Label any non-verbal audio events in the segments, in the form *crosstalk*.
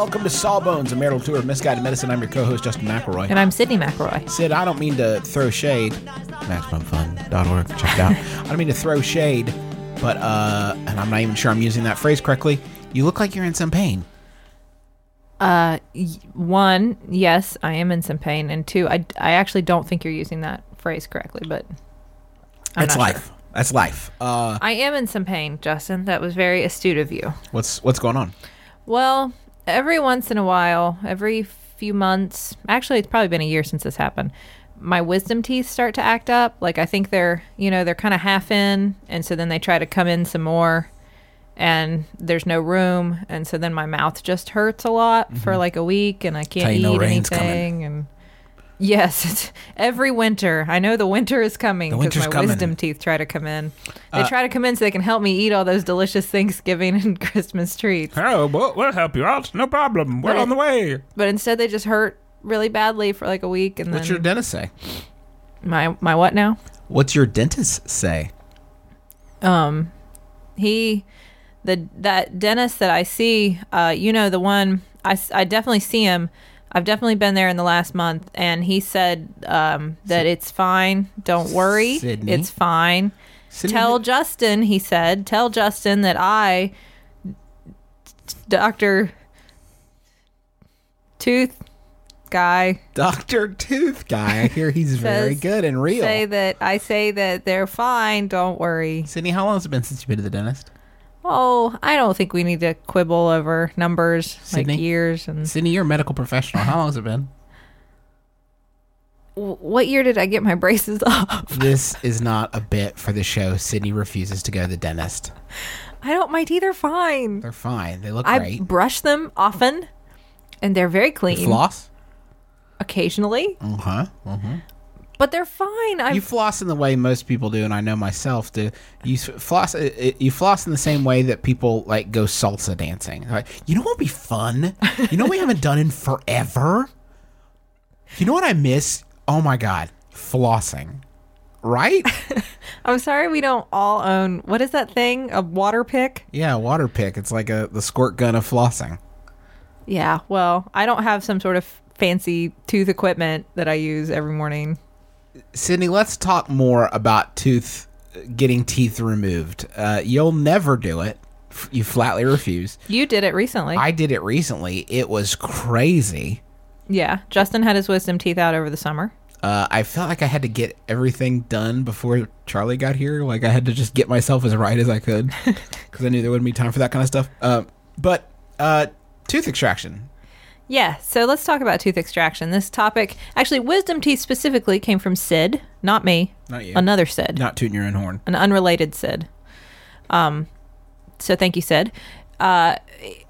Welcome to Sawbones, a marital tour of misguided medicine. I'm your co-host, Justin McElroy. And I'm Sydnee McElroy. Sid, I don't mean to throw shade. MaximumFun.org. Check it out. I don't mean to throw shade, but uh, and I'm not even sure I'm using that phrase correctly. You look like you're in some pain. Uh, y- one, yes, I am in some pain, and two, I, I actually don't think you're using that phrase correctly, but I'm That's life. sure. That's life. Uh, I am in some pain, Justin. That was very astute of you. what's what's going on? Well, every once in a while, every few months, actually, it's probably been a year since this happened. My wisdom teeth start to act up. Like I think they're, you know, they're kind of half in, and so then they try to come in some more, and there's no room, and so then my mouth just hurts a lot for like a week, and I can't eat no anything. And yes, *laughs* it's every winter. I know the winter is coming because my coming. wisdom teeth try to come in. They Uh, try to come in so they can help me eat all those delicious Thanksgiving *laughs* and Christmas treats. Oh, we'll, we'll help you out. No problem. We're on the way. but instead they just hurt really badly for like a week and What's then your dentist say? my my what now What's your dentist say? um he the that dentist that i see uh you know the one I I definitely see him i've definitely been there in the last month and he said um that it's fine don't worry Sydnee? it's fine Sydnee, tell justin he said tell justin that i dr tooth guy Doctor Tooth Guy. I hear he's *laughs* very good and real. say that I say that they're fine. Don't worry. Sydnee, how long has it been since you've been to the dentist? Oh, I don't think we need to quibble over numbers Sydnee? like years and. Sydnee, you're a medical professional. How long has it been? What year did I get my braces *laughs* off? This is not a bit for the show. Sydnee refuses to go to the dentist. I don't. My teeth are fine. They're fine. They look I great. brush them often, and they're very You clean. floss? occasionally, Uh huh. Uh-huh. But they're fine. I You floss in the way most people do, and I know myself do. You floss. uh, uh, You floss in the same way that people like go salsa dancing. Like, you know what would be fun? You know what we *laughs* haven't done in forever. You know what I miss? Oh my god, flossing. Right? *laughs* I'm sorry we don't all own. What is that thing? A water pick? yeah, water pick. It's like a the squirt gun of flossing. Yeah. Well, I don't have some sort of fancy tooth equipment that I use every morning. Sydnee, let's talk more about tooth getting teeth removed. Uh, you'll never do it. You flatly refuse. You did it recently. I did it recently. It was crazy. yeah. Justin had his wisdom teeth out over the summer. Uh, I felt like I had to get everything done before Charlie got here. Like I had to just get myself as right as I could *laughs* because I knew there wouldn't be time for that kind of stuff. Uh, but uh, tooth extraction. Yeah, so let's talk about tooth extraction. This topic, actually, wisdom teeth specifically came from Sid, not me, Not you. another Sid, Not tooting your own horn. an unrelated Sid. Um, so thank you, Sid. Uh,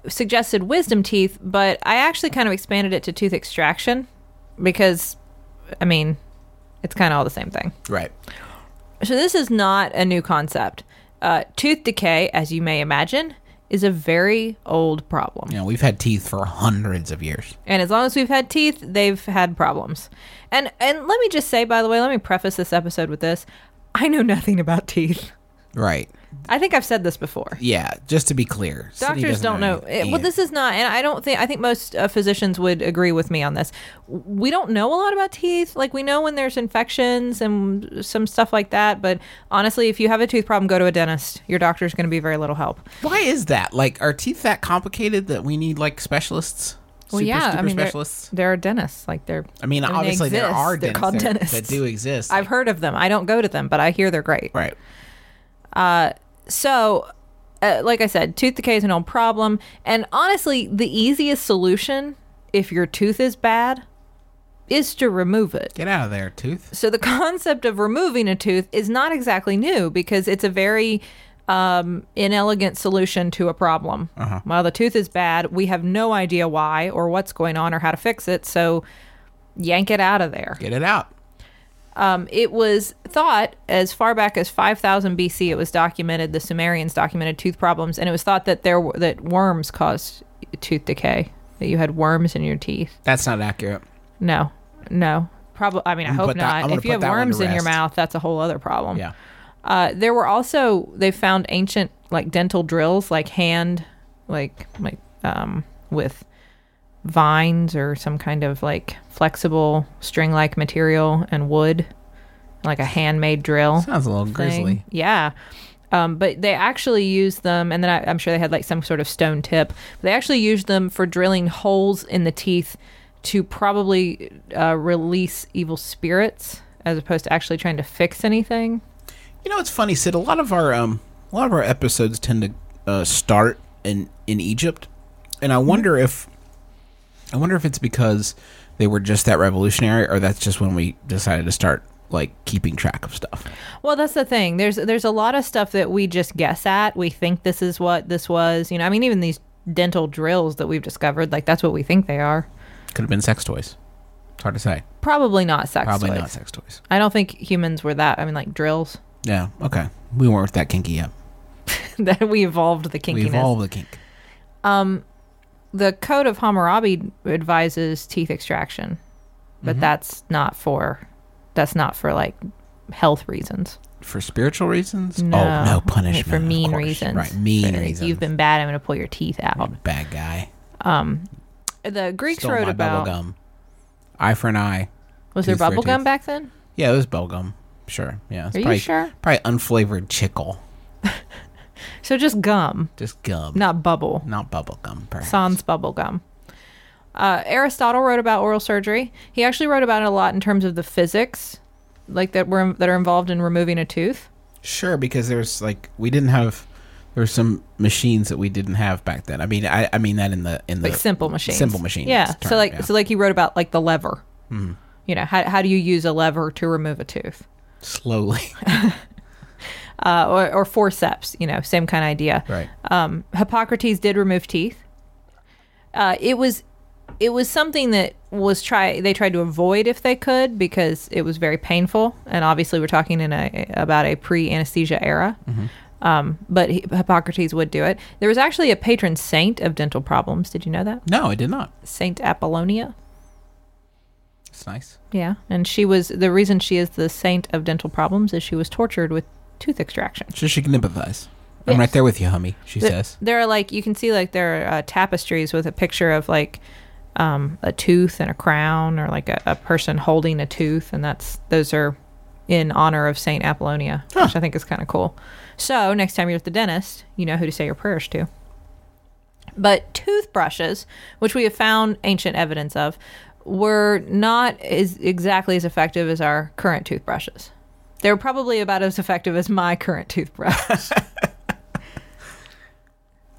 suggested wisdom teeth, but I actually kind of expanded it to tooth extraction because, I mean, it's kind of all the same thing. Right. So this is not a new concept. Uh, tooth decay, as you may imagine, is a very old problem. You know, we've had teeth for hundreds of years. And as long as we've had teeth, they've had problems. And and let me just say, by the way, let me preface this episode with this: I know *laughs* nothing about teeth. Right. I think I've said this before. Yeah, just to be clear, Doctors don't know. eh, Well, this is not, and I don't think. I think most uh, physicians would agree with me on this. We don't know a lot about teeth. Like we know when there's infections and some stuff like that. But honestly, if you have a tooth problem, go to a dentist. Your doctor's going to be very little help. Why is that? Like, are teeth that complicated that we need like specialists? Well, Super, yeah, super I mean, specialists. there are dentists. Like they're. I mean, obviously there are They're dentists called dentists. that do exist. I've heard of them. I don't go to them, but I hear they're great. right. So, uh, like I said, tooth decay is an old problem. And honestly, the easiest solution, if your tooth is bad, is to remove it. Get out of there, tooth. So, the *laughs* concept of removing a tooth is not exactly new because it's a very um, inelegant solution to a problem. While the tooth is bad, we have no idea why or what's going on or how to fix it. So, yank it out of there. Get it out. Um, it was thought as far back as 5000 BC. It was documented. The Sumerians documented tooth problems, and it was thought that there were, that worms caused tooth decay. That you had worms in your teeth. That's not accurate. No, no. Probably. I mean, I hope that- not. If you have that one to worms in your mouth, that's a whole other problem. Yeah. Uh, there were also they found ancient like dental drills, like hand, like like um, with vines or some kind of like flexible string-like material and wood, like a handmade drill. Sounds a little thing. grizzly. Yeah. Um, but they actually used them, and then I, I'm sure they had like some sort of stone tip. But they actually used them for drilling holes in the teeth to probably uh, release evil spirits, as opposed to actually trying to fix anything. You know, it's funny, Sid. A lot of our um, a lot of our episodes tend to uh, start in in Egypt, and I wonder if I wonder if it's because they were just that revolutionary, or that's just when we decided to start like keeping track of stuff. Well, that's the thing. There's there's a lot of stuff that we just guess at. We think this is what this was. You know, I mean, even these dental drills that we've discovered, like that's what we think they are. Could have been sex toys. It's hard to say. Probably not sex Probably toys. not sex toys. I don't think humans were that. I mean, like drills *laughs* Yeah. Okay. We weren't that kinky yet. that we evolved the kinkiness. We evolved the kink. Um, the code of Hammurabi advises teeth extraction, but Mm-hmm. that's not for that's not for like health reasons. For spiritual reasons? No, oh no, punishment for mean reasons. Right, mean For, reasons. You've been bad. I'm going to pull your teeth out. bad guy. Um The Greeks Stole wrote about bubble gum. Eye for an eye. was there tooth for a bubble gum tooth. back then? Yeah, it was bubble gum. Sure. Yeah. Are you probably, sure? Probably unflavored chicle. *laughs* So just gum, Just gum. not bubble. Not bubble gum. Perhaps. Sans bubble gum. Uh, Aristotle wrote about oral surgery. He actually wrote about it a lot in terms of the physics, like that were that are involved in removing a tooth. Sure, because there's like we didn't have there were some machines that we didn't have back then. I mean, I, I mean that in the in the like simple machines. Simple machines. Yeah. term, so like yeah. So like he wrote about like the lever. You know how how do you use a lever to remove a tooth? slowly. *laughs* Uh, or, or forceps. You know, same kind of idea. right. Um, Hippocrates did remove teeth. Uh, it was it was something that was try they tried to avoid if they could because it was very painful and obviously we're talking in a about a pre anesthesia era. Um, but Hi- Hippocrates would do it. There was actually a patron saint of dental problems. Did you know that? No, I did not. Saint Apollonia. It's nice. Yeah, and she was the reason she is the saint of dental problems is she was tortured with tooth extraction. So she can empathize. I'm Yes. right there with you, hummy. She says. There are like you can see like there are uh, tapestries with a picture of like um, a tooth and a crown, or like a, a person holding a tooth, and that's those are in honor of Saint Apollonia, which I think is kind of cool. So next time you're at the dentist, you know who to say your prayers to. But toothbrushes, which we have found ancient evidence of, were not as exactly as effective as our current toothbrushes. They were probably about as effective as my current toothbrush. *laughs*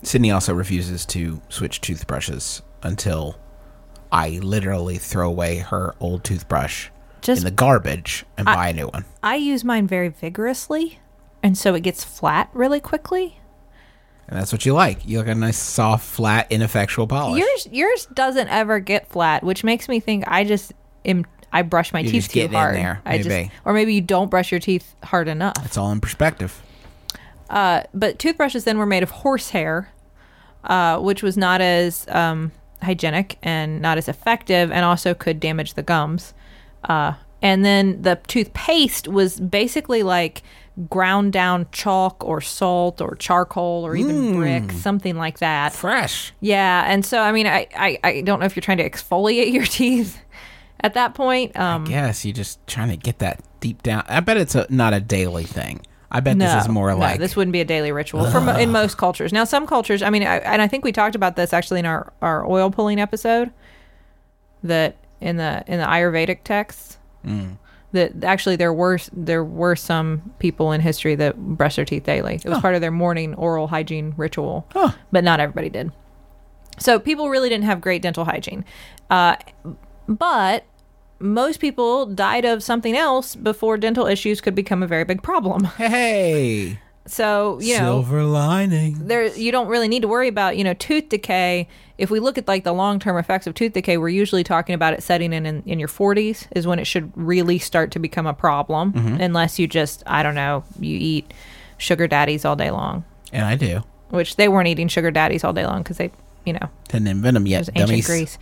Sydnee also refuses to switch toothbrushes until I literally throw away her old toothbrush Just in the garbage and buy a new one. I use mine very vigorously, and so it gets flat really quickly. And that's what you like. You like a nice, soft, flat, ineffectual polish. Yours yours doesn't ever get flat, which makes me think I just am I brush my You're teeth just too hard. there, I just or maybe you don't brush your teeth hard enough. it's all in perspective. Uh, but toothbrushes then were made of horsehair, uh, which was not as um, hygienic and not as effective, and also could damage the gums. Uh, and then the toothpaste was basically like ground down chalk or salt or charcoal or even brick, something like that. Fresh. Yeah, and so I mean, I, I I don't know if you're trying to exfoliate your *laughs* teeth at that point. Um, Yes, you're just trying to get that deep down. I bet it's a, not a daily thing. I bet no, this is more no, like this wouldn't be a daily ritual for in most cultures. Now, some cultures, I mean, I, and I think we talked about this actually in our our oil pulling episode. That in the in the Ayurvedic texts, Mm. that actually there were there were some people in history that brushed their teeth daily. It was part of their morning oral hygiene ritual, Huh. but not everybody did. So people really didn't have great dental hygiene, uh, but most people died of something else before dental issues could become a very big problem. *laughs* hey, So you know silver lining. there you don't really need to worry about you know tooth decay if we look at like the long-term effects of tooth decay we're usually talking about it setting in in, in your 40s is when it should really start to become a problem mm-hmm. unless you just i don't know you eat sugar daddies all day long And I do. which they weren't eating sugar daddies all day long because they you know Didn't invent them it yet, was ancient dummies. Greece.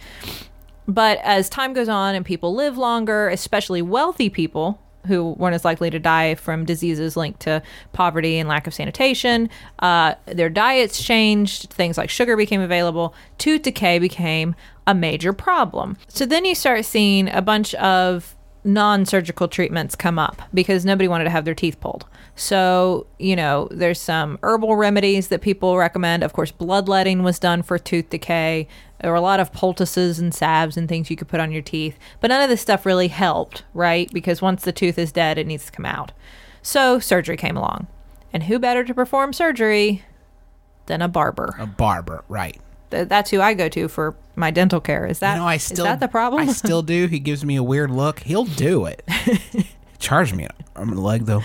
But as time goes on and people live longer, especially wealthy people who weren't as likely to die from diseases linked to poverty and lack of sanitation, uh, their diets changed. Things like sugar became available. Tooth decay became a major problem. So then you start seeing a bunch of non surgical treatments come up because nobody wanted to have their teeth pulled. So, you know, there's some herbal remedies that people recommend. Of course, bloodletting was done for tooth decay. There were a lot of poultices and salves and things you could put on your teeth. But none of this stuff really helped, right? Because once the tooth is dead, it needs to come out. So surgery came along. And who better to perform surgery than a barber? A barber, right? Th- That's who I go to for my dental care. Is that you know, I is still that the problem? I still do. He gives me a weird look. He'll do it. *laughs* Charge me arm and a leg though.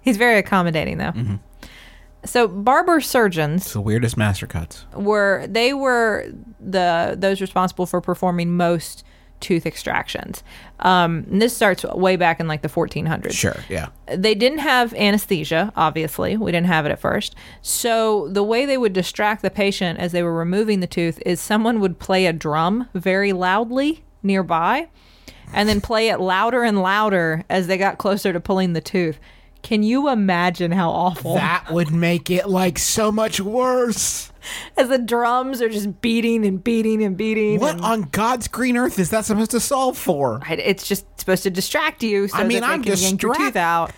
He's very accommodating though. Mm-hmm. So barber surgeons It's the weirdest master cuts. were they were the those responsible for performing most tooth extractions. Um, and this starts way back in like the 1400s. Sure, yeah. They didn't have anesthesia, obviously. We didn't have it at first. So the way they would distract the patient as they were removing the tooth is someone would play a drum very loudly nearby and then play it louder and louder as they got closer to pulling the tooth. Can you imagine how awful? That would make it like so much worse. as the drums are just beating and beating and beating. What and- on God's green earth is that supposed to solve for? It's just supposed to distract you so I mean, I'm can yank your distract- teeth out.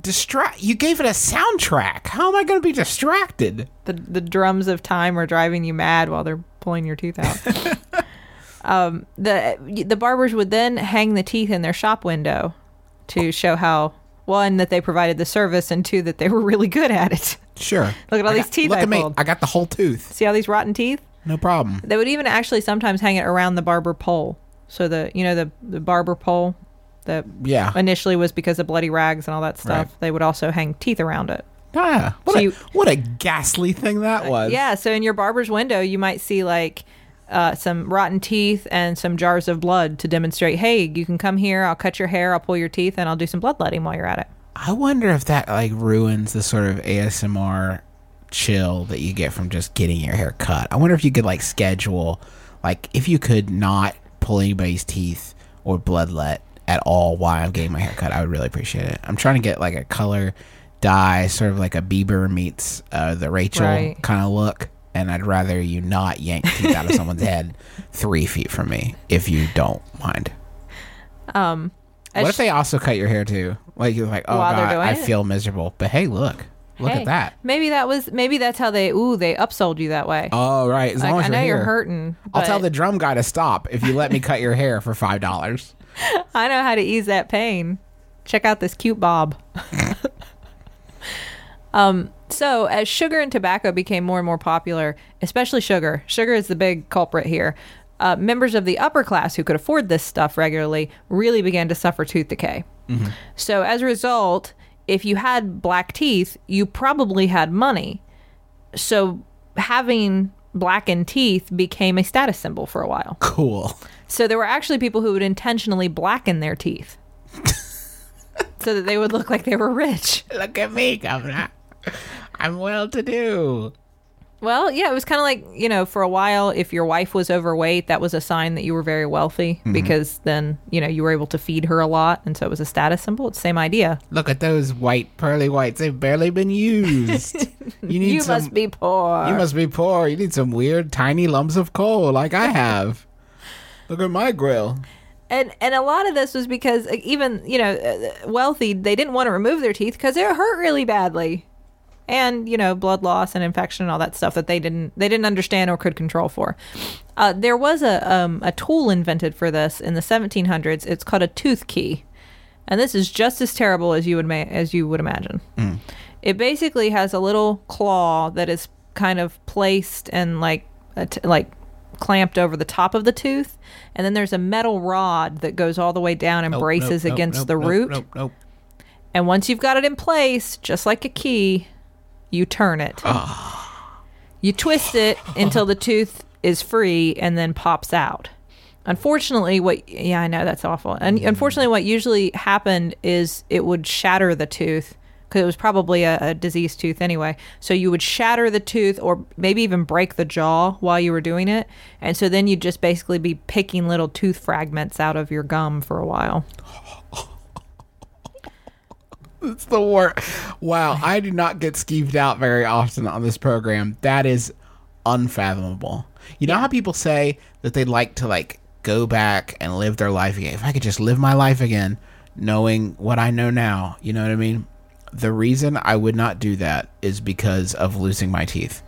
Distract. You gave it a soundtrack. How am I going to be distracted? The the drums of time are driving you mad while they're pulling your teeth out. *laughs* um, the the barbers would then hang the teeth in their shop window to show how one that they provided the service and two that they were really good at it. Sure. *laughs* Look at all these teeth Look I at me. pulled. I got the whole tooth. See all these rotten teeth? No problem. They would even actually sometimes hang it around the barber pole. So the you know the the barber pole that Yeah. initially was because of bloody rags and all that stuff. Right. They would also hang teeth around it. Ah, what, So a, you- what a ghastly thing that was. Yeah, so in your barber's window, you might see like uh, some rotten teeth and some jars of blood to demonstrate, hey, you can come here. I'll cut your hair, I'll pull your teeth, and I'll do some bloodletting while you're at it. I wonder if that like ruins the sort of ASMR chill that you get from just getting your hair cut. I wonder if you could like schedule like if you could not pull anybody's teeth or bloodlet at all while I'm getting my hair cut. I would really appreciate it. I'm trying to get like a color dye, sort of like a Bieber meets uh, the Rachel Right. kind of look. And I'd rather you not yank teeth out of someone's *laughs* head three feet from me if you don't mind. Um, What if they also cut your hair too? Like you're like, oh While god, I it? feel miserable. But hey, look, look hey, at that. Maybe that was maybe that's how they ooh they upsold you that way. Oh right, as like, long as I know you're, you're hurting. I'll tell the drum guy to stop if you let me cut your hair for five dollars. *laughs* I know how to ease that pain. Check out this cute bob. *laughs* um, so as sugar and tobacco became more and more popular, especially sugar, sugar is the big culprit here. Uh, members of the upper class who could afford this stuff regularly really began to suffer tooth decay. So as a result, if you had black teeth, you probably had money. So having blackened teeth became a status symbol for a while. Cool. So there were actually people who would intentionally blacken their teeth *laughs* so that they would look like they were rich. Look at me, governor. *laughs* I'm well to do. Well, yeah, it was kind of like, you know, for a while, if your wife was overweight, that was a sign that you were very wealthy because then, you know, you were able to feed her a lot. And so it was a status symbol. It's the same idea. Look at those white pearly whites. They've barely been used. *laughs* You need You some, must be poor. You must be poor. You need some weird tiny lumps of coal like I have. *laughs* Look at my grill. and and a lot of this was because even you know uh, wealthy they didn't want to remove their teeth because it hurt really badly and you know blood loss and infection and all that stuff that they didn't they didn't understand or could control for. Uh, there was a um, a tool invented for this in the 1700s it's called a tooth key. And this is just as terrible as you would ma- as you would imagine. It basically has a little claw that is kind of placed and like like clamped over the top of the tooth. And then there's a metal rod that goes all the way down and Nope, braces nope, against nope, the root. and once you've got it in place just like a key you turn it. You twist it *gasps* until the tooth is free and then pops out. Unfortunately what yeah i know that's awful. And unfortunately what usually happened is it would shatter the tooth because it was probably a, a diseased tooth anyway. So you would shatter the tooth or maybe even break the jaw while you were doing it. And so then you'd just basically be picking little tooth fragments out of your gum for a while *gasps* *gasps* oh, *laughs* It's the worst. Wow, I do not get skeeved out very often on this program. That is unfathomable. You know how people say that they'd like to like go back and live their life again. If I could just live my life again, knowing what I know now, you know what I mean? The reason I would not do that is because of losing my teeth.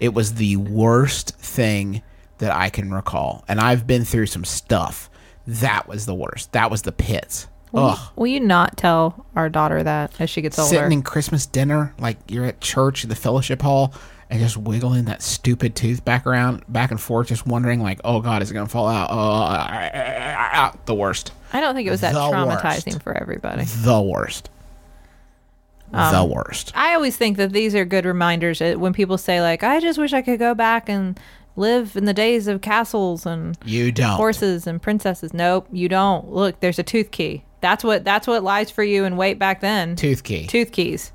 It was the worst thing that I can recall. And I've been through some stuff. That was the worst. That was the pits. Ugh will you not tell our daughter that as she gets older sitting in Christmas dinner, like you're at church in the fellowship hall, and just wiggling that stupid tooth back around, back and forth, just wondering, like, oh God, is it gonna fall out? Oh, the worst. I don't think it was that The traumatizing worst. for everybody. The worst. Um, the worst. I always think that these are good reminders uh, when people say like, "I just wish I could go back and live in the days of castles and You don't. horses and princesses." Nope, you don't. Look, there's a tooth key. That's what that's what lies for you and wait back then. Tooth key. Tooth keys.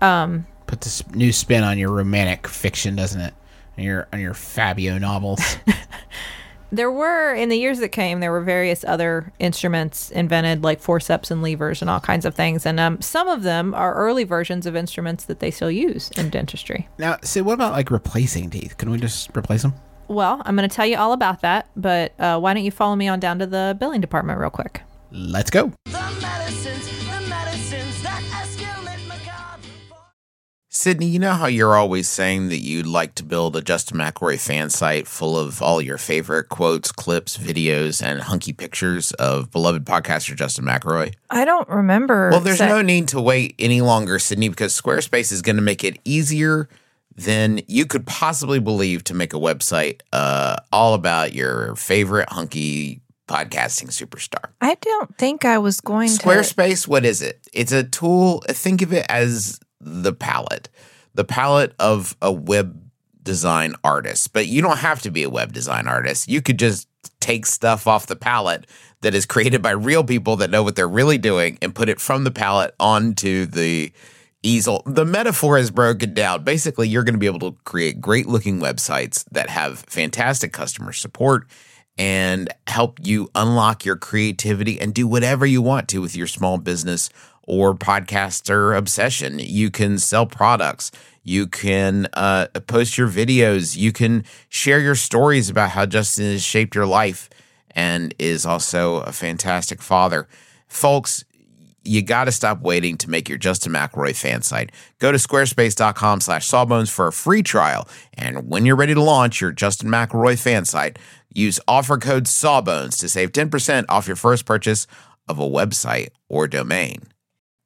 Um, Put this new spin on your romantic fiction, doesn't it? On your on your Fabio novels. *laughs* There were in the years that came, there were various other instruments invented, like forceps and levers and all kinds of things. And um, some of them are early versions of instruments that they still use in dentistry. now, see, what about like replacing teeth? Can we just replace them? Well, I'm going to tell you all about that, but uh, why don't you follow me on down to the billing department real quick? Let's go. The medicines, the medicines that. Sydnee, you know how you're always saying that you'd like to build a Justin McElroy fan site full of all your favorite quotes, clips, videos, and hunky pictures of beloved podcaster Justin McElroy? I don't remember. Well, there's no need to wait any longer, Sydnee, because Squarespace is going to make it easier than you could possibly believe to make a website uh, all about your favorite hunky podcasting superstar. I don't think I was going to. Squarespace, what is it? It's a tool. Think of it as the palette, the palette of a web design artist. But you don't have to be a web design artist. You could just take stuff off the palette that is created by real people that know what they're really doing and put it from the palette onto the easel. The metaphor is broken down. Basically, you're going to be able to create great looking websites that have fantastic customer support and help you unlock your creativity and do whatever you want to with your small business or podcaster obsession. You can sell products. You can uh, post your videos. You can share your stories about how Justin has shaped your life and is also a fantastic father. Folks, you got to stop waiting to make your Justin McElroy fan site. Go to squarespace.com slash sawbones for a free trial. And when you're ready to launch your Justin McElroy fan site, use offer code sawbones to save 10% off your first purchase of a website or domain.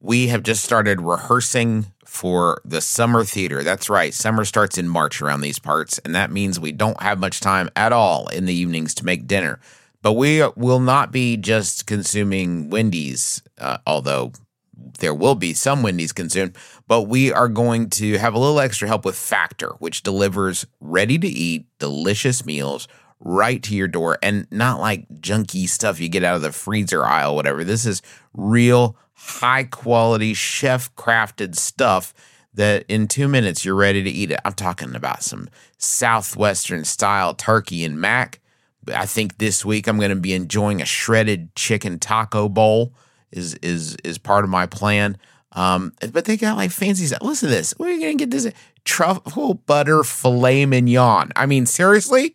We have just started rehearsing for the summer theater. That's right. Summer starts in March around these parts, and that means we don't have much time at all in the evenings to make dinner. But we will not be just consuming Wendy's, uh, although there will be some Wendy's consumed, but we are going to have a little extra help with Factor, which delivers ready to eat, delicious meals right to your door and not like junky stuff you get out of the freezer aisle, whatever. This is real high quality chef crafted stuff that in two minutes you're ready to eat it. I'm talking about some Southwestern style turkey and mac. I think this week I'm going to be enjoying a shredded chicken taco bowl. Is is is part of my plan. Um, but they got like fancy stuff. Listen to this. Where are you going to get this truffle butter filet mignon? I mean, seriously,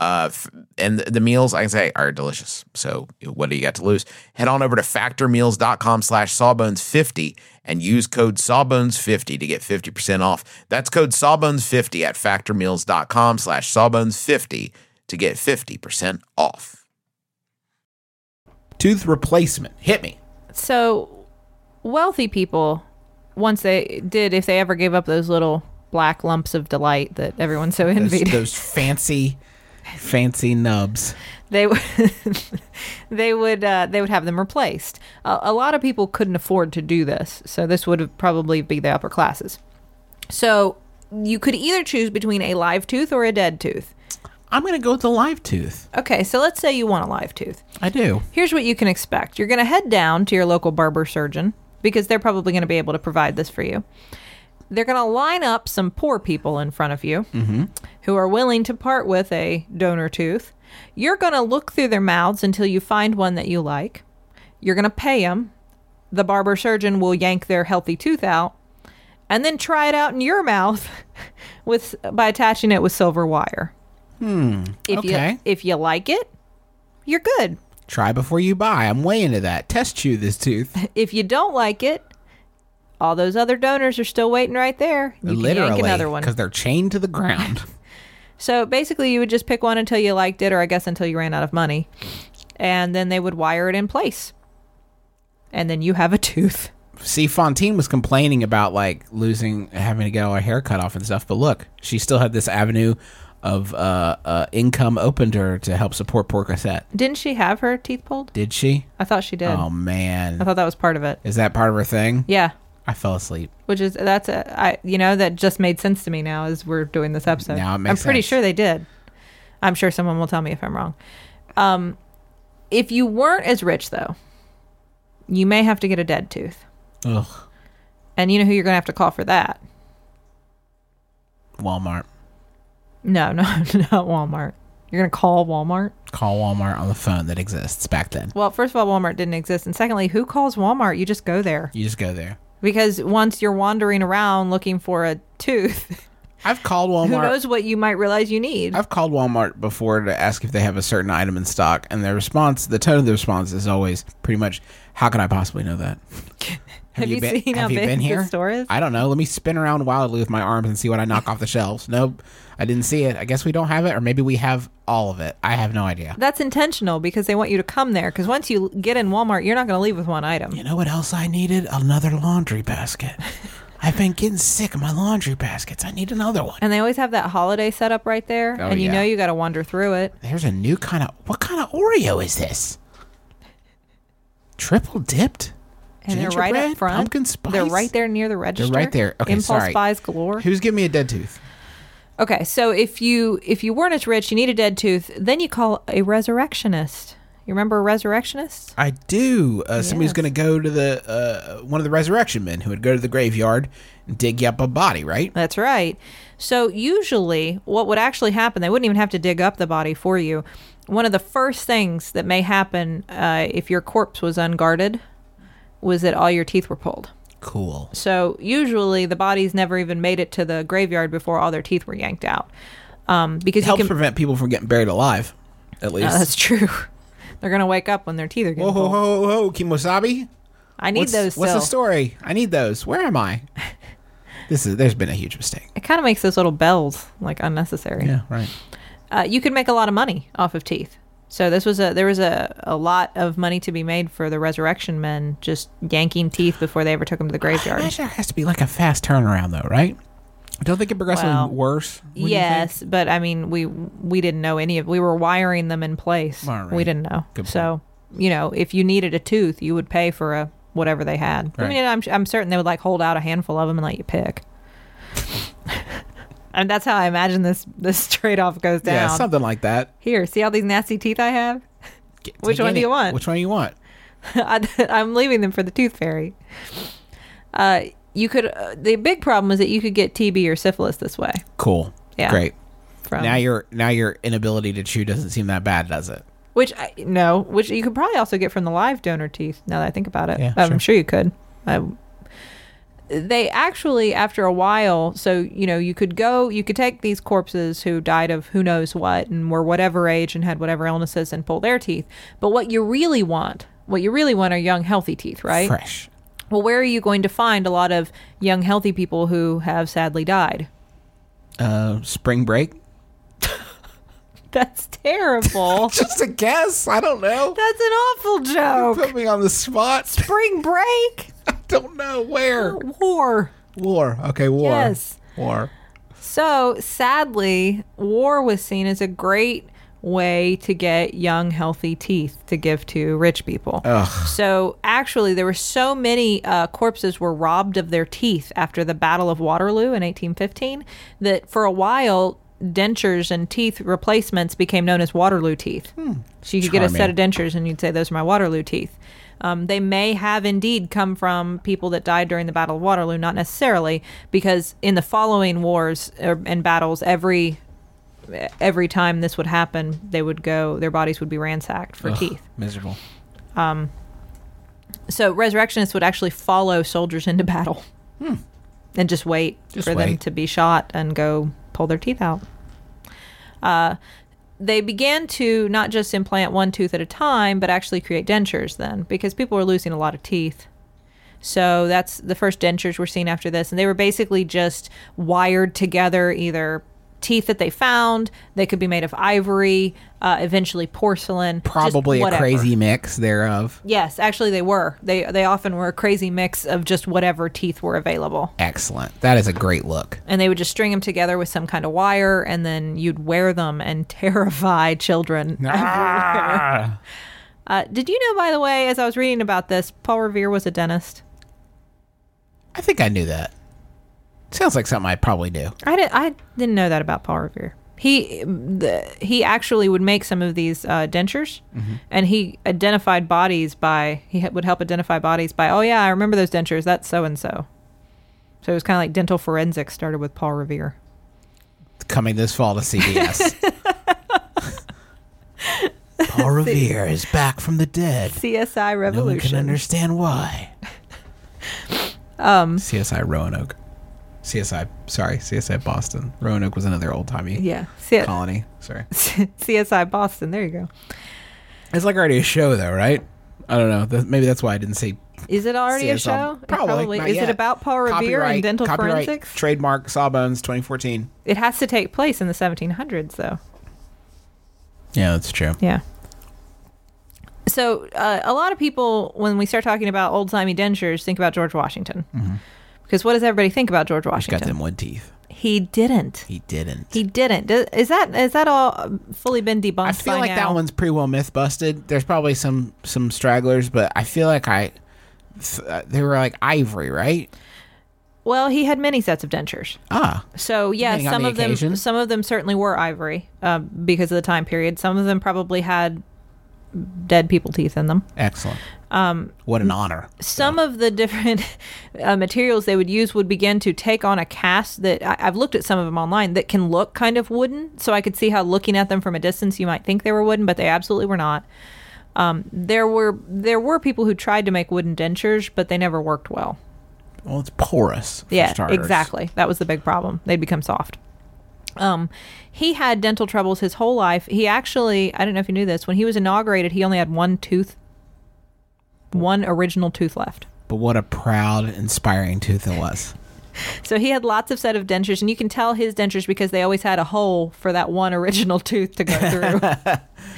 Uh, f- and the, meals, I can say, are delicious. So what do you got to lose? Head on over to factormeals.com slash sawbones50 and use code sawbones50 to get 50% off. That's code sawbones50 at factormeals.com slash sawbones50 to get 50% off. Tooth replacement. Hit me. So, wealthy people, once they did, if they ever gave up those little black lumps of delight that everyone so Those, envied, those *laughs* fancy, fancy nubs. they would *laughs* they would uh, they would have them replaced. A a lot of people couldn't afford to do this, so this would probably be the upper classes. So you could either choose between a live tooth or a dead tooth. I'm going to go with the live tooth. Okay, so let's say you want a live tooth. I do. Here's what you can expect. You're going to head down to your local barber surgeon because they're probably going to be able to provide this for you. They're going to line up some poor people in front of you who are willing to part with a donor tooth. You're going to look through their mouths until you find one that you like. You're going to pay them. The barber surgeon will yank their healthy tooth out and then try it out in your mouth *laughs* with by attaching it with silver wire. Hmm. If okay. you if you like it, you're good. Try before you buy. I'm way into that. Test chew this tooth. *laughs* If you don't like it, all those other donors are still waiting right there. You can Literally. yank another one. Because they're chained to the ground. *laughs* *laughs* So basically, you would just pick one until you liked it, or I guess until you ran out of money, and then they would wire it in place, and then you have a *laughs* tooth. See, Fantine was complaining about like losing, having to get all her hair cut off and stuff. But look, she still had this avenue of uh, uh, income opened to her to help support Poor Cosette. Didn't she have her teeth pulled? Did she? I thought she did. Oh man, I thought that was part of it. is that part of her thing? Yeah, I fell asleep. which is that's a I you know that just made sense to me now as we're doing this episode. Now it I'm pretty sense. sure they did. I'm sure someone will tell me if I'm wrong. Um, if you weren't as rich though, you may have to get a dead tooth, Ugh, and you know who you're gonna have to call for that. Walmart. No, *laughs* no, not Walmart. You're gonna call Walmart. Call Walmart on the phone that exists back then. Well, first of all, Walmart didn't exist, and secondly, who calls Walmart? You just go there You just go there. Because once you're wandering around looking for a tooth, *laughs* I've called Walmart. who knows what you might realize you need. I've called Walmart before to ask if they have a certain item in stock, and their response, the tone of the response is always pretty much, "How can I possibly know that?" *laughs* Have you been, seen how have you big been the store is? I don't know. Let me spin around wildly with my arms and see what I knock off the shelves. Nope, I didn't see it. I guess we don't have it, or maybe we have all of it. I have no idea. That's intentional because they want you to come there. Because once you get in Walmart, you're not going to leave with one item. You know what else I needed? Another laundry basket. *laughs* I've been getting sick of my laundry baskets. I need another one. And they always have that holiday setup right there, Oh, and you yeah. know you got to wander through it. There's a new kind of what kind of Oreo is this? Triple dipped. And they're right up front. Pumpkin spice? They're right there near the register. They're right there. Okay, Impulse sorry. buys galore. Who's giving me a dead tooth? Okay, so if you if you weren't as rich, you need a dead tooth. Then you call a resurrectionist. You remember a resurrectionist? I do. Uh, somebody's going to go to the uh, one of the resurrection men who would go to the graveyard and dig up a body, right? That's right. So usually, what would actually happen? They wouldn't even have to dig up the body for you. One of the first things that may happen uh, if your corpse was unguarded was that all your teeth were pulled. Cool. So usually, the bodies never even made it to the graveyard before all their teeth were yanked out. Um, because It you helps can. prevent people from getting buried alive. At least. Uh, that's true. *laughs* They're gonna wake up when their teeth are getting Whoa, whoa, whoa, whoa, Kimosabi. I need what's, those. What's the story? I need those. Where am I? *laughs* This is. There's been a huge mistake. It kind of makes those little bells like unnecessary. Yeah, right. uh, you could make a lot of money off of teeth. So this was a there was a, a lot of money to be made for the resurrection men just yanking teeth before they ever took them to the graveyard. there has to be like a fast turnaround, though, right? Don't think it progressively Well, worse. What you think? yes, but I mean, we we didn't know any of. We were wiring them in place. Right. We didn't know. Good so you know, if you needed a tooth, you would pay for a whatever they had. I mean, I'm I'm certain they would like hold out a handful of them and let you pick. *laughs* and that's how I imagine this this *laughs* trade off goes down. Yeah, something like that. Here, see all these nasty teeth I have? Get- Which one do you want? Which one do you want? *laughs* I, I'm leaving them for the tooth fairy. Uh, you could. Uh, the big problem is that you could get TB or syphilis this way. Cool. Yeah. Great. From Now your now your inability to chew doesn't seem that bad, does it? which I, no, which you could probably also get from the live donor teeth. Now that I think about it, Yeah, I'm sure. sure you could. I, they actually, after a while, so you know, you could go, you could take these corpses who died of who knows what and were whatever age and had whatever illnesses and pull their teeth. But what you really want, what you really want are young, healthy teeth, right? Fresh. Well, where are you going to find a lot of young, healthy people who have sadly died? Uh, spring break. *laughs* That's terrible. *laughs* Just a guess. I don't know. That's an awful joke. You Put me on the spot. Spring break? Don't know where. War. War. Okay, war. Yes. War. So, sadly, war was seen as a great way to get young, healthy teeth to give to rich people. Ugh. So, actually, there were so many uh, corpses were robbed of their teeth after the Battle of Waterloo in 1815 that for a while, dentures and teeth replacements became known as Waterloo teeth. So, you could get a set of dentures and you'd say, Those are my Waterloo teeth. Um, they may have indeed come from people that died during the Battle of Waterloo, not necessarily, because in the following wars er, and battles, every every time this would happen, they would go, their bodies would be ransacked for Ugh, teeth. Miserable. So resurrectionists would actually follow soldiers into battle and just wait Just for them to be shot and go pull their teeth out. Uh, they began to not just implant one tooth at a time, but actually create dentures then because people were losing a lot of teeth. So that's the first dentures were seen after this. And they were basically just wired together, either teeth that they found, they could be made of ivory, uh, eventually porcelain. just Probably a crazy mix thereof. Yes, actually they were. They they often were a crazy mix of just whatever teeth were available. Excellent. That is a great look. And they would just string them together with some kind of wire and then you'd wear them and *laughs* terrify children everywhere. *laughs* Uh, did you know by the way as I was reading about this Paul Revere was a dentist? I think I knew that. Sounds like something I probably do. I didn't I didn't know that about Paul Revere. He the, he actually would make some of these uh, dentures, and he identified bodies by he would help identify bodies by oh yeah I remember those dentures that's so and so. So it was kind of like dental forensics started with Paul Revere. Coming this fall to CBS. *laughs* Paul Revere is back from the dead. CSI Revolution. No one can understand why. *laughs* um, CSI Roanoke. CSI, sorry, CSI Boston. Roanoke was another old timey yeah, C- colony. Sorry. *laughs* CSI Boston. There you go. It's like already a show, though, right? I don't know. Maybe that's why I didn't say Is it already a show? It Probably. Is yet. it about Paul Revere Copyright- and dental forensics? Trademark Sawbones 2014. It has to take place in the 1700s, though. Yeah, that's true. Yeah. So uh, a lot of people, when we start talking about old timey dentures, think about George Washington. Because what does everybody think about George Washington? He's got them wood teeth. He didn't. He didn't. He didn't. Is that is that all uh, fully been debunked? I feel like now? that one's pretty well myth busted. There's probably some some stragglers, but I feel like I uh, they were like ivory, right? Well, he had many sets of dentures. Ah, So yeah, some the of them some of them certainly were ivory uh, because of the time period. Some of them probably had dead people teeth in them. excellent. Um, what an honor. Some of the different *laughs* uh, materials they would use would begin to take on a cast that I, I've looked at some of them online that can look kind of wooden. So I could see how looking at them from a distance you might think they were wooden, but they absolutely were not. Um, there were there were people who tried to make wooden dentures, but they never worked well. Well, it's porous. Yeah, starters. exactly. That was the big problem. They'd become soft. Um, he had dental troubles his whole life. He actually, I don't know if you knew this, when he was inaugurated, he only had one tooth, one original tooth left. But what a proud, inspiring tooth it was. *laughs* So he had lots of set of dentures, and you can tell his dentures because they always had a hole for that one original *laughs* tooth to go through. *laughs*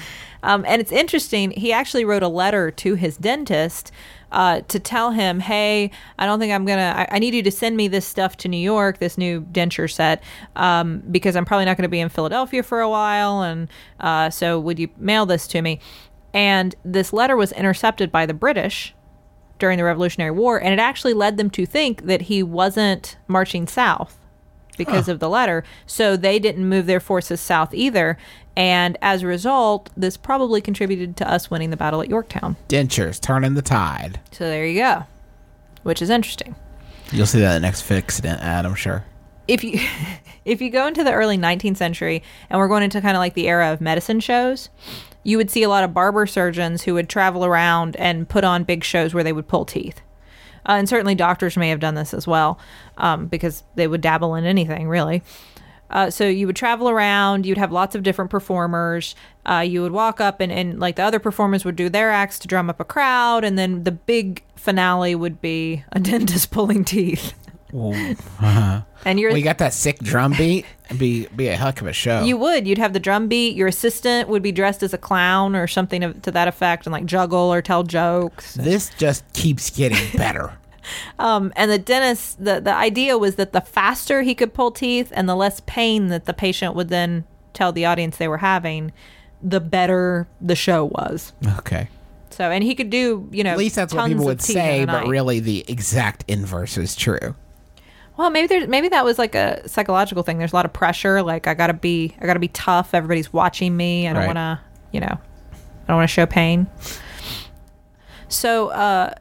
Um, and it's interesting. He actually wrote a letter to his dentist uh, to tell him, "Hey, I don't think I'm gonna. I, need you to send me this stuff to New York, this new denture set, um, because I'm probably not going to be in Philadelphia for a while, and uh, so would you mail this to me?" And this letter was intercepted by the British during the Revolutionary War, and it actually led them to think that he wasn't marching south because of the letter. So they didn't move their forces south either. And as a result, this probably contributed to us winning the battle at Yorktown. Dentures turning the tide. So there you go, which is interesting. You'll see that in the next Fixodent ad, I'm sure. If you *laughs* if you go into the early 19th century and we're going into kind of like the era of medicine shows, you would see a lot of barber surgeons who would travel around and put on big shows where they would pull teeth. Uh, and certainly doctors may have done this as well um, because they would dabble in anything really. Uh, so you would travel around, you'd have lots of different performers. Uh, you would walk up and, and like the other performers would do their acts to drum up a crowd. And then the big finale would be a *laughs* dentist pulling teeth. *laughs* And you're Well, you got that sick drum *laughs* beat. It'd be be a heck of a show. You would. You'd have the drum beat. Your assistant would be dressed as a clown or something of, to that effect, and like juggle or tell jokes. this just keeps getting better. *laughs* Um, and the dentist, the the idea was that the faster he could pull teeth and the less pain that the patient would then tell the audience they were having, the better the show was. okay. So, and he could do, you know, At least that's what people would say, but night. really the exact inverse is true. Well, maybe there, maybe that was like a psychological thing. There's a lot of pressure. Like I gotta be, I gotta be tough. Everybody's watching me. I don't Right. want to, you know, I don't want to show pain. So, uh,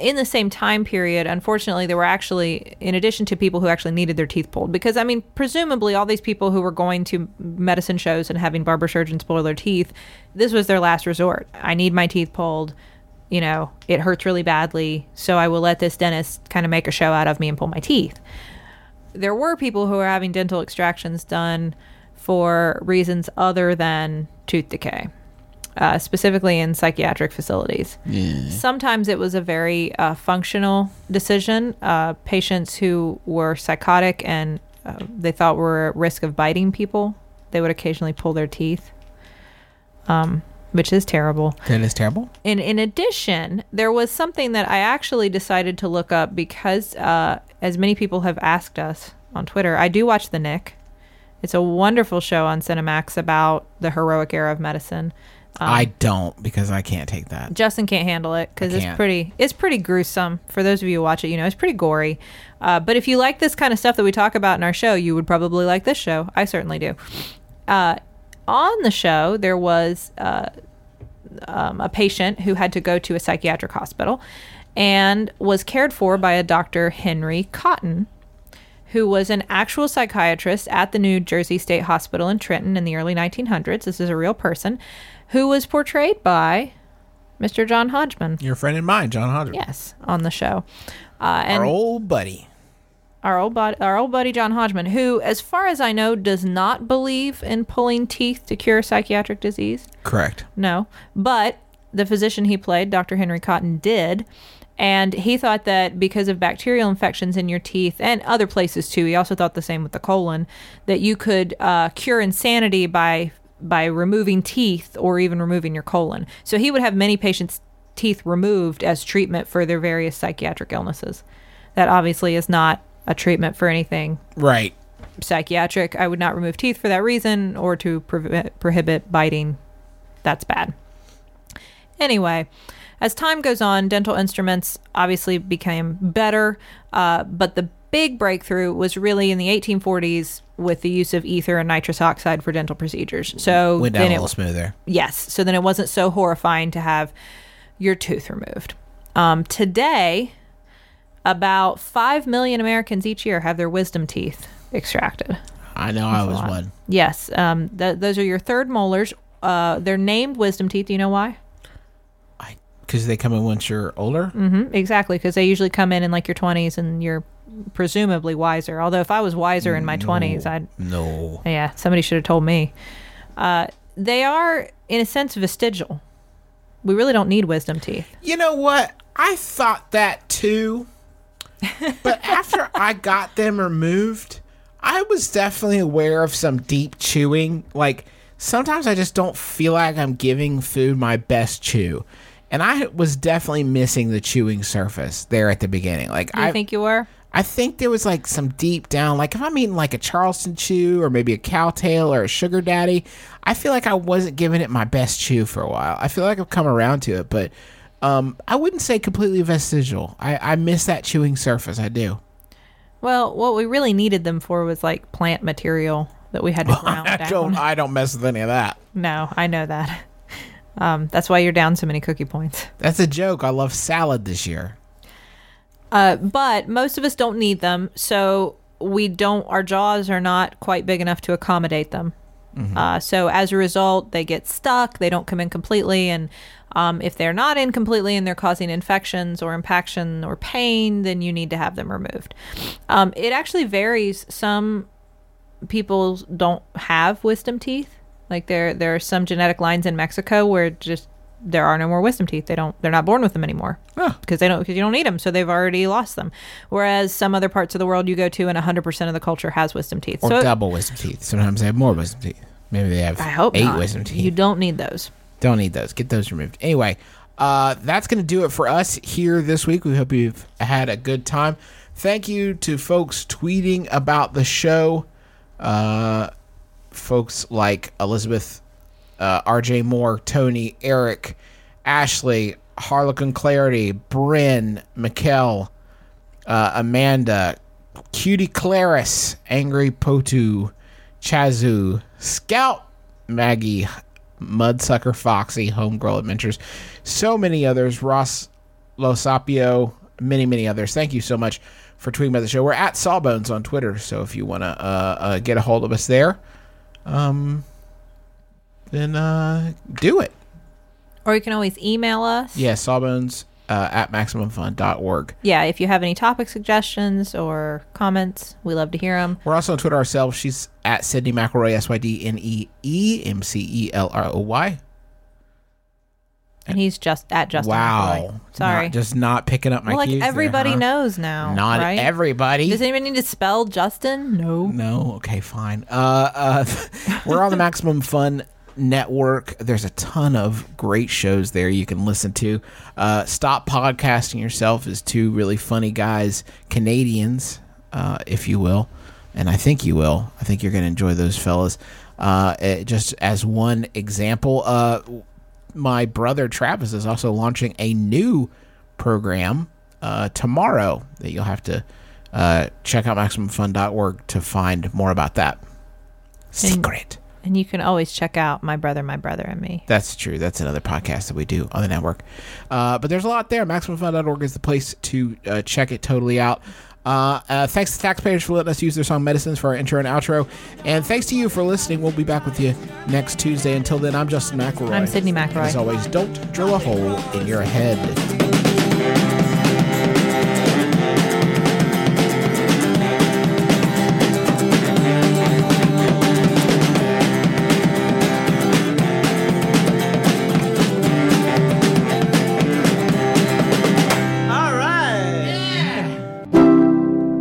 in the same time period, unfortunately, there were actually, in addition to people who actually needed their teeth pulled, because I mean, presumably, all these people who were going to medicine shows and having barber surgeons pull their teeth, this was their last resort. I need my teeth pulled. You know, it hurts really badly, so I will let this dentist kind of make a show out of me and pull my teeth there were people who were having dental extractions done for reasons other than tooth decay, uh, specifically in psychiatric facilities. Sometimes it was a very uh, functional decision. Uh, patients who were psychotic and uh, they thought were at risk of biting people, they would occasionally pull their teeth, um, which is terrible. That is terrible. And in addition, there was something that I actually decided to look up because, uh, as many people have asked us on Twitter, I do watch The Knick. It's a wonderful show on Cinemax about the heroic era of medicine. Um, I don't because I can't take that. Justin can't handle it because it's pretty it's pretty gruesome. For those of you who watch it, you know it's pretty gory. Uh, but if you like this kind of stuff that we talk about in our show, you would probably like this show. I certainly do. Uh, on the show, there was uh, um, a patient who had to go to a psychiatric hospital and was cared for by a Dr. Henry Cotton, who was an actual psychiatrist at the New Jersey State Hospital in Trenton in the early 1900s. This is a real person who was portrayed by Mr. John Hodgman. Your friend and mine, John Hodgman. Yes, on the show. Uh, and Our old buddy. Our old buddy, our old buddy John Hodgman, who, as far as I know, does not believe in pulling teeth to cure psychiatric disease. Correct. No, but the physician he played, Dr. Henry Cotton, did. And he thought that because of bacterial infections in your teeth and other places too, he also thought the same with the colon, that you could uh, cure insanity by by removing teeth or even removing your colon. So he would have many patients' teeth removed as treatment for their various psychiatric illnesses. That obviously is not a treatment for anything Right. psychiatric. I would not remove teeth for that reason or to prohibit, prohibit biting. That's bad. Anyway, as time goes on, dental instruments obviously became better, uh, but the big breakthrough was really in the 1840s with the use of ether and nitrous oxide for dental procedures. So Went down a it, little smoother. Yes. So then it wasn't so horrifying to have your tooth removed. Um, today, about 5 million Americans each year have their wisdom teeth extracted. I know I was one. Yes. Um, th- those are your third molars. Uh, they're named wisdom teeth. Do you know why? Because they come in once you're older. hmm Exactly. Because they usually come in in like your 20s and you're presumably wiser. Although if I was wiser in my 20s, I'd No. Yeah, somebody should have told me. Uh, they are, in a sense, vestigial. We really don't need wisdom teeth. You know what? I thought that too. But after I got them removed, I was definitely aware of some deep chewing. Like sometimes I just don't feel like I'm giving food my best chew. And I was definitely missing the chewing surface there at the beginning. Like you I think you were? I think there was like some deep down, like if I'm eating like a Charleston chew or maybe a cowtail or a sugar daddy, I feel like I wasn't giving it my best chew for a while. I feel like I've come around to it, but um, I wouldn't say completely vestigial. I, I miss that chewing surface. I do. Well, what we really needed them for was like plant material that we had to *laughs* ground I down. don't. I don't mess with any of that. No, I know that. Um, that's why you're down so many cookie points. That's a joke. I love salad this year. Uh, but most of us don't need them, so we don't. Our jaws are not quite big enough to accommodate them. Uh, so as a result, they get stuck. They don't come in completely, and um, if they're not in completely and they're causing infections or impaction or pain, then you need to have them removed. Um, it actually varies. Some people don't have wisdom teeth. Like there, there are some genetic lines in Mexico where just there are no more wisdom teeth. They don't. They're not born with them anymore because they don't. Because you don't need them, so they've already lost them. Whereas some other parts of the world you go to, and 100% of the culture has wisdom teeth. Or so double wisdom teeth. Sometimes they have more wisdom teeth. Maybe they have I hope eight not. wisdom teeth. You don't need those. Don't need those. Get those removed. Anyway, uh, that's going to do it for us here this week. We hope you've had a good time. Thank you to folks tweeting about the show. Uh, folks like Elizabeth, uh, RJ Moore, Tony, Eric, Ashley, Harlequin Clarity, Bryn, Mikkel, uh, Amanda, Cutie Claris, Angry Potu, Chazu, Scout, Maggie, Mudsucker Foxy, Homegirl Adventures, so many others, Ross Losapio, many, many others. Thank you so much for tweeting about the show. We're at Sawbones on Twitter, so if you want to uh, uh, get a hold of us there, um, then uh, do it. Or you can always email us. Yeah, Sawbones uh, at MaximumFun.org. Yeah, if you have any topic suggestions or comments, we love to hear them. We're also on Twitter ourselves. She's at Sydnee McElroy, S Y D N E E M C E L R O Y. And he's just at Justin. Wow. McElroy. Sorry. Not- just not picking up my well, like cues there, everybody huh? knows now. Not right? everybody. Does anybody need to spell Justin? No. No. Okay, fine. Uh, uh, *laughs* we're on the *laughs* Maximum Fun Network. There's a ton of great shows there you can listen to. Uh, Stop podcasting yourself is two really funny guys, Canadians, uh, if you will, and I think you will. I think you're going to enjoy those fellas. Uh, eh, just as one example, uh, my brother Travis is also launching a new program uh, tomorrow that you'll have to uh, check out MaximumFun.org to find more about that. Secret. And you can always check out My Brother, My Brother, and Me. That's true. That's another podcast that we do on the network. Uh, but there's a lot there. MaximumFun.org is the place to uh, check it totally out. Uh, uh, thanks to taxpayers for letting us use their song Medicines for our intro and outro. And thanks to you for listening. We'll be back with you next Tuesday. Until then, I'm Justin McElroy. I'm Sydnee And McElroy. As always, don't drill a hole in your head.